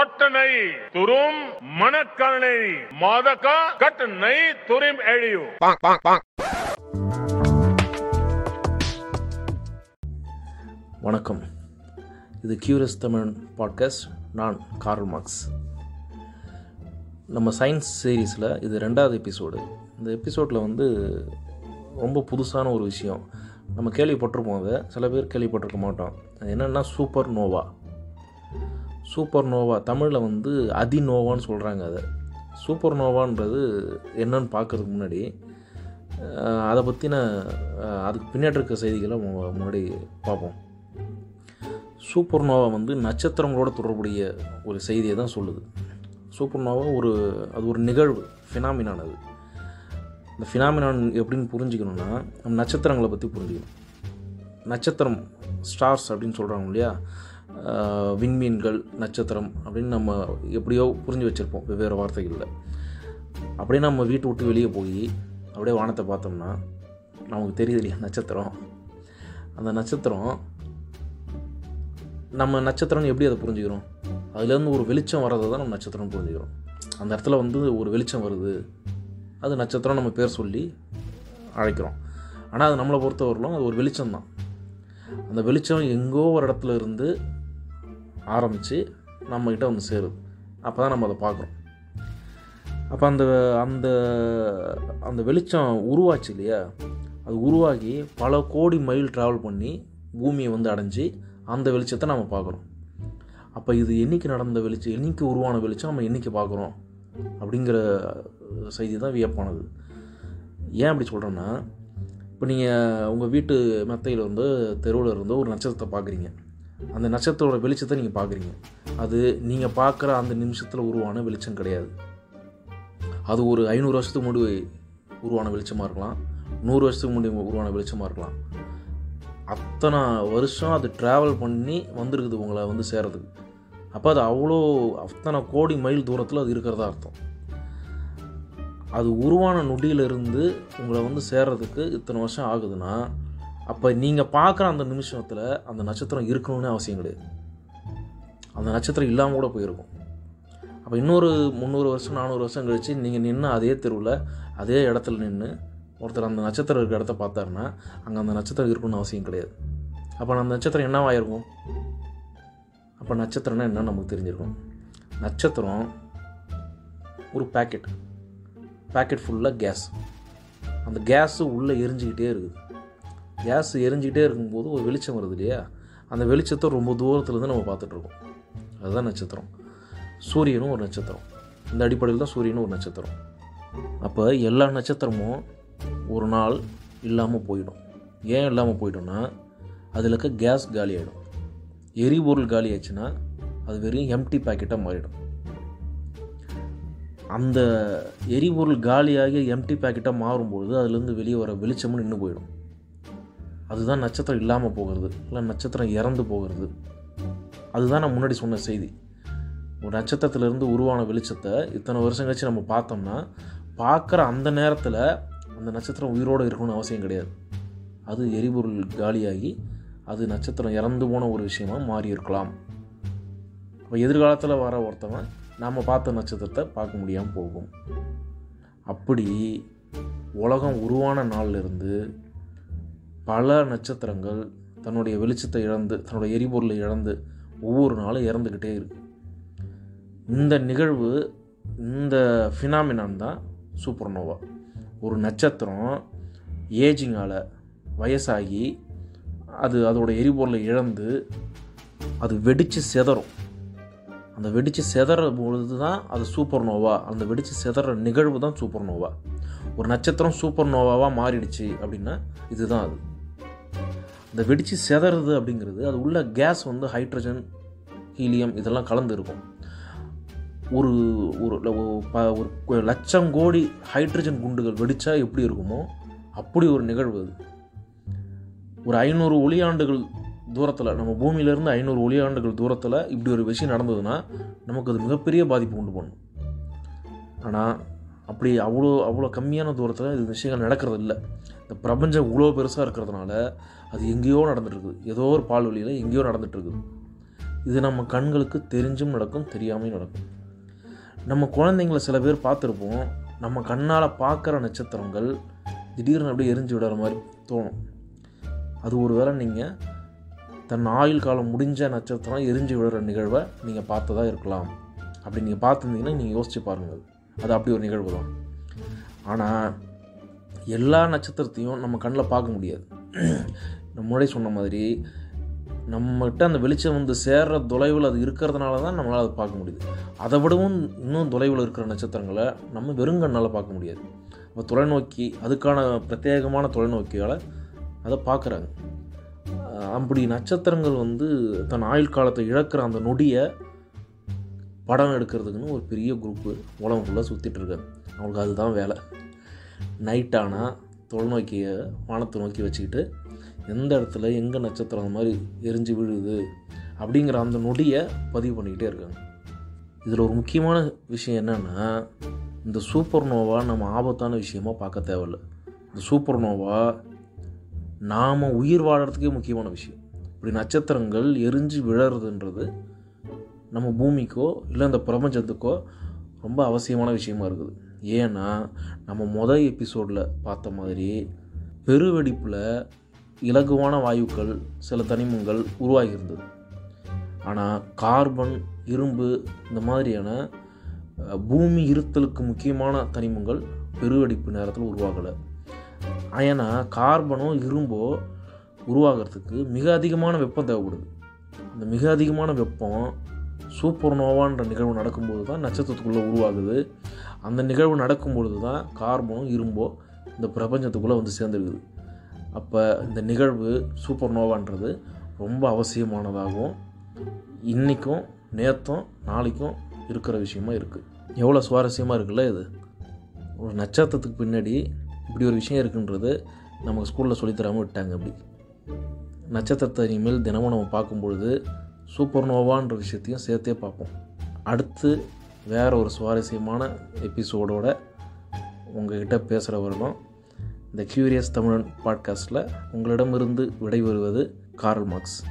ತೊಟ್ಟ ನೈ ತುರುಂ ಮಣಕ್ಕಣೈ ಮಾದಕ ಕಟ್ ನೈ ತುರಿಂ ಎಳೆಯು வணக்கம் இது கியூரியஸ் தமிழ் பாட்காஸ்ட் நான் கார்ல் மார்க்ஸ் நம்ம சயின்ஸ் சீரீஸில் இது ரெண்டாவது எபிசோடு இந்த எபிசோடில் வந்து ரொம்ப புதுசான ஒரு விஷயம் நம்ம கேள்விப்பட்டிருப்போம் அதை சில பேர் கேள்விப்பட்டிருக்க மாட்டோம் அது என்னென்னா சூப்பர் நோவா சூப்பர் நோவா தமிழில் வந்து அதிநோவான்னு சொல்கிறாங்க அதை. சூப்பர் நோவான்றது என்னன்னு பார்க்குறதுக்கு முன்னாடி அதை பற்றின அதுக்கு பின்னாடி இருக்க செய்திகளை முன்னாடி பார்ப்போம் சூப்பர் நோவா வந்து நட்சத்திரங்களோட தொடர்புடைய ஒரு செய்தியை தான் சொல்லுது. சூப்பர் நோவா ஒரு அது ஒரு நிகழ்வு ஃபினாமினான் அது இந்த ஃபினாமினான் எப்படின்னு புரிஞ்சுக்கணுன்னா நம்ம நட்சத்திரங்களை பற்றி புரிஞ்சுக்கணும். நட்சத்திரம் ஸ்டார்ஸ் அப்படின்னு சொல்கிறாங்க இல்லையா? விண்மீன்கள் நட்சத்திரம் அப்படின்னு நம்ம எப்படியோ புரிஞ்சு வச்சுருப்போம். வெவ்வேறு வார்த்தைகளில். அப்படியே நம்ம வீட்டை விட்டு வெளியே போய் அப்படியே வானத்தை பார்த்தோம்னா நமக்கு தெரியுது இல்லையா நட்சத்திரம். அந்த நட்சத்திரம் நம்ம நட்சத்திரம்னு எப்படி அதை புரிஞ்சுக்கிறோம்? அதுலேருந்து ஒரு வெளிச்சம் வர்றதை தான் நம்ம நட்சத்திரம் புரிஞ்சுக்கிறோம். அந்த இடத்துல வந்து ஒரு வெளிச்சம் வருது. அது நட்சத்திரம் நம்ம பேர் சொல்லி அழைக்கிறோம். ஆனால் அது நம்மளை பொறுத்தவரையிலும் அது ஒரு வெளிச்சம் தான் அந்த வெளிச்சம் எங்கோ ஒரு இடத்துல இருந்து ஆரம்பித்து நம்மக்கிட்ட வந்து சேருது. அப்போ தான் நம்ம அதை பார்க்குறோம். அப்போ அந்த அந்த அந்த வெளிச்சம் உருவாச்சு இல்லையா? அது உருவாகி பல கோடி மைல் ட்ராவல் பண்ணி பூமியை வந்து அடைஞ்சு அந்த வெளிச்சத்தை நம்ம பார்க்குறோம். அப்போ இது என்னைக்கு நடந்த வெளிச்சம் என்னைக்கு உருவான வெளிச்சம் நம்ம என்னைக்கு பார்க்குறோம்? அப்படிங்கிற செய்தி தான் வியப்பானது. ஏன் அப்படி சொல்கிறேன்னா இப்போ நீங்கள் உங்கள் வீட்டு மெத்தையில் வந்து தெருவில் இருந்து ஒரு நட்சத்திரத்தை பார்க்குறீங்க. அந்த நட்சத்திரோட வெளிச்சத்தை நீங்கள் பார்க்குறீங்க. அது நீங்கள் பார்க்குற அந்த நிமிஷத்தில் உருவான வெளிச்சம் கிடையாது. அது ஒரு ஐநூறு வருஷத்துக்கு முன்னாடி உருவான வெளிச்சமாக இருக்கலாம். நூறு வருஷத்துக்கு முன்னாடி உருவான வெளிச்சமாக இருக்கலாம். அத்தனை வருஷம் அது ட்ராவல் பண்ணி வந்திருக்குது உங்களை வந்து சேர்றதுக்கு அப்போ அது அவ்வளோ அத்தனை கோடி மைல் தூரத்தில் அது இருக்கிறதா அர்த்தம். அது உருவான நொடியிலிருந்து உங்களை வந்து சேர்றதுக்கு இத்தனை வருஷம் ஆகுதுன்னா அப்போ நீங்கள் பார்க்குற அந்த நிமிஷத்தில் அந்த நட்சத்திரம் இருக்கணும்னு அவசியம் கிடையாது. அந்த நட்சத்திரம் இல்லாமல் கூட போயிருக்கும். அப்போ இன்னொரு முந்நூறு வருஷம் நானூறு வருஷம் கழித்து நீங்கள் நின்று அதே தெருவில் அதே இடத்துல நின்று ஒருத்தர் அந்த நட்சத்திரம் இருக்கிற இடத்த பார்த்தாருன்னா அங்கே அந்த நட்சத்திரம் இருக்கணும்னு அவசியம் கிடையாது. அப்போ அந்த நட்சத்திரம் என்னவாயிருக்கும் அப்போ நட்சத்திரம்னா என்ன நமக்கு தெரிஞ்சிருக்கும். நட்சத்திரம் ஒரு பேக்கெட் பேக்கெட் ஃபுல்லாக கேஸ் அந்த கேஸு உள்ளே எரிஞ்சிக்கிட்டே இருக்குது. கேஸ் எரிஞ்சிக்கிட்டே இருக்கும்போது ஒரு வெளிச்சம் வருது இல்லையா? அந்த வெளிச்சத்தை ரொம்ப தூரத்துலேருந்து நம்ம பார்த்துட்ருக்கோம் அதுதான் நட்சத்திரம். சூரியனும் ஒரு நட்சத்திரம். இந்த அடிப்படையில் தான் சூரியனும் ஒரு நட்சத்திரம். அப்போ எல்லா நட்சத்திரமும் ஒரு நாள் இல்லாமல் போயிடும். ஏன் இல்லாமல் போயிடும்னா அதில் இருக்க கேஸ் காலி ஆகிடும் எரிபொருள் காலி ஆச்சுன்னா அது வெறும் எம்டி பேக்கெட்டாக மாறிடும். அந்த எரிபொருள் காலியாகி எம்டி பேக்கெட்டாக மாறும்பொழுது அதுலேருந்து வெளியே வர வெளிச்சமும் நின்று போயிடும். அதுதான் நட்சத்திரம் இல்லாமல் போகிறது இல்லை நட்சத்திரம் இறந்து போகிறது. அதுதான் நான் முன்னாடி சொன்ன செய்தி. ஒரு நட்சத்திரத்திலிருந்து உருவான வெளிச்சத்தை இத்தனை வருஷம் கழிச்சு நம்ம பார்த்தோம்னா பார்க்குற அந்த நேரத்தில் அந்த நட்சத்திரம் உயிரோடு இருக்கணும்னு அவசியம் கிடையாது. அது எரிபொருள் காலியாகி அது நட்சத்திரம் இறந்து போன ஒரு விஷயமாக மாறி இருக்கலாம் இப்போ எதிர்காலத்தில் வர ஒருத்தவன் நாம் பார்த்த நட்சத்திரத்தை பார்க்க முடியாமல் போகும். அப்படி உலகம் உருவான நாளிலிருந்து பல நட்சத்திரங்கள் தன்னுடைய வெளிச்சத்தை இழந்து தன்னுடைய எரிபொருளை இழந்து ஒவ்வொரு நாளும் இறந்துக்கிட்டே இருக்கு. இந்த நிகழ்வு இந்த ஃபினாமினான் தான் சூப்பர்னோவா ஒரு நட்சத்திரம் ஏஜிங்கால் வயசாகி அது அதோட எரிபொருளை இழந்து அது வெடித்து செதறும். அந்த வெடித்து செதற பொழுது தான் அது சூப்பர் நோவா அந்த வெடித்து செதற நிகழ்வு தான் சூப்பர் நோவா ஒரு நட்சத்திரம் சூப்பர் நோவாவாக மாறிடுச்சு அப்படின்னா இதுதான் அது. இந்த வெடித்து செதறது அப்படிங்கிறது அது உள்ள கேஸ் வந்து ஹைட்ரஜன் ஹீலியம் இதெல்லாம் கலந்து இருக்கும். ஒரு ஒரு ஒரு ப- ஒரு லட்சம் கோடி ஹைட்ரஜன் குண்டுகள் வெடித்தா எப்படி இருக்குமோ அப்படி ஒரு நிகழ்வு அது. ஒரு ஐநூறு ஒளியாண்டுகள் தூரத்தில் நம்ம பூமியிலேருந்து ஐநூறு ஒளியாண்டுகள் தூரத்தில் இப்படி ஒரு விஷயம் நடந்ததுன்னா நமக்கு அது மிகப்பெரிய பாதிப்பு உண்டு பண்ணும். ஆனால் அப்படி அவ்வளோ அவ்வளோ கம்மியான தூரத்தில் இது விஷயங்கள் நடக்கிறது இல்லை இந்த பிரபஞ்சம் இவ்வளோ பெருசாக இருக்கிறதுனால அது எங்கேயோ நடந்துட்டுருக்குது. ஏதோ ஒரு பால்வழியில் எங்கேயோ நடந்துட்டுருக்குது. இது நம்ம கண்களுக்கு தெரிஞ்சும் நடக்கும் தெரியாமையும் நடக்கும். நம்ம குழந்தைங்கள சில பேர் பார்த்துருப்போம். நம்ம கண்ணால் பார்க்குற நட்சத்திரங்கள் திடீர்னு அப்படியே எரிஞ்சு விடுற மாதிரி தோணும். அது ஒரு வேளை நீங்கள் தன் ஆயுள் காலம் முடிஞ்ச நட்சத்திரம் எரிஞ்சு விடுற நிகழ்வை நீங்கள் பார்த்ததா இருக்கலாம். அப்படி நீங்கள் பார்த்துருந்தீங்கன்னா நீங்கள் யோசிச்சு பாருங்கள் அது அப்படி ஒரு நிகழ்வு தான். ஆனால் எல்லா நட்சத்திரத்தையும் நம்ம கண்ணில் பார்க்க முடியாது. நம்ம முன்னாடி சொன்ன மாதிரி நம்மகிட்ட அந்த வெளிச்சம் வந்து சேர்ற தொலைவில் அது இருக்கிறதுனால தான் நம்மளால் அதை பார்க்க முடியுது. அதை விடவும் இன்னும் தொலைவில் இருக்கிற நட்சத்திரங்களை நம்ம வெறுங்கண்ணால் பார்க்க முடியாது. இப்போ தொலைநோக்கி அதுக்கான பிரத்யேகமான தொலைநோக்கியால் அதை பார்க்குறாங்க. அப்படி நட்சத்திரங்கள் வந்து தன் ஆயுள் காலத்தை இழக்கிற அந்த நொடியை படம் எடுக்கிறதுக்குன்னு ஒரு பெரிய குரூப்பு உலகம் ஃபுல்லாக சுற்றிட்டு இருக்காங்க. அவங்களுக்கு அதுதான் வேலை. நைட் ஆனால் தொலைநோக்கியை வானத்தை நோக்கி வச்சுக்கிட்டு எந்த இடத்துல எங்கே நட்சத்திரம் அந்த மாதிரி எரிஞ்சு விழுது? அப்படிங்கிற அந்த நொடியை பதிவு பண்ணிக்கிட்டே இருக்காங்க. இதில் ஒரு முக்கியமான விஷயம் என்னென்னா இந்த சூப்பர் நோவா நம்ம ஆபத்தான விஷயமா பார்க்க தேவையில்ல. இந்த சூப்பர் நோவா நாம் உயிர் வாழறதுக்கே முக்கியமான விஷயம். இப்படி நட்சத்திரங்கள் எரிஞ்சு விழறதுன்றது நம்ம பூமிக்கோ இல்லை இந்த பிரபஞ்சத்துக்கோ ரொம்ப அவசியமான விஷயமா இருக்குது. ஏன்னா நம்ம மொதல் எபிசோடில் பார்த்த மாதிரி பெருவெடிப்பில் இலகுவான வாயுக்கள் சில தனிமங்கள் உருவாகியிருந்தது. ஆனால் கார்பன் இரும்பு இந்த மாதிரியான பூமி இருத்தலுக்கு முக்கியமான தனிமங்கள் பெருவெடிப்பு நேரத்தில் உருவாகலை. ஏன்னா கார்பனோ இரும்போ உருவாகிறதுக்கு மிக அதிகமான வெப்பம் தேவைப்படுது. அந்த மிக அதிகமான வெப்பம் சூப்பர் நோவான்ற நிகழ்வு நடக்கும்போது தான் நட்சத்திரத்துக்குள்ளே உருவாகுது. அந்த நிகழ்வு நடக்கும்பொழுது தான் கார்பனும் இரும்போ இந்த பிரபஞ்சத்துக்குள்ளே வந்து சேர்ந்துருக்குது. அப்போ இந்த நிகழ்வு சூப்பர் நோவான்றது ரொம்ப அவசியமானதாகவும் இன்றைக்கும் நேற்றும் நாளைக்கும் இருக்கிற விஷயமா இருக்குது எவ்வளோ சுவாரஸ்யமாக இருக்குல்ல இது? ஒரு நட்சத்திரத்துக்கு பின்னாடி இப்படி ஒரு விஷயம் இருக்குன்றது நமக்கு ஸ்கூலில் சொல்லித்தராமல் விட்டாங்க அப்படி. நட்சத்திரத்தை இனிமேல் தினமும் நம்ம பார்க்கும்பொழுது சூப்பர் நோவான்ற விஷயத்தையும் சேர்த்தே பார்ப்போம். அடுத்து வேறு ஒரு சுவாரஸ்யமான எபிசோடோட உங்ககிட்ட பேசுகிற வரணும் இந்த கியூரியஸ் தமிழன் பாட்காஸ்ட்டில் உங்களிடமிருந்து விடைபெறுவது கார்ல் மார்க்ஸ்.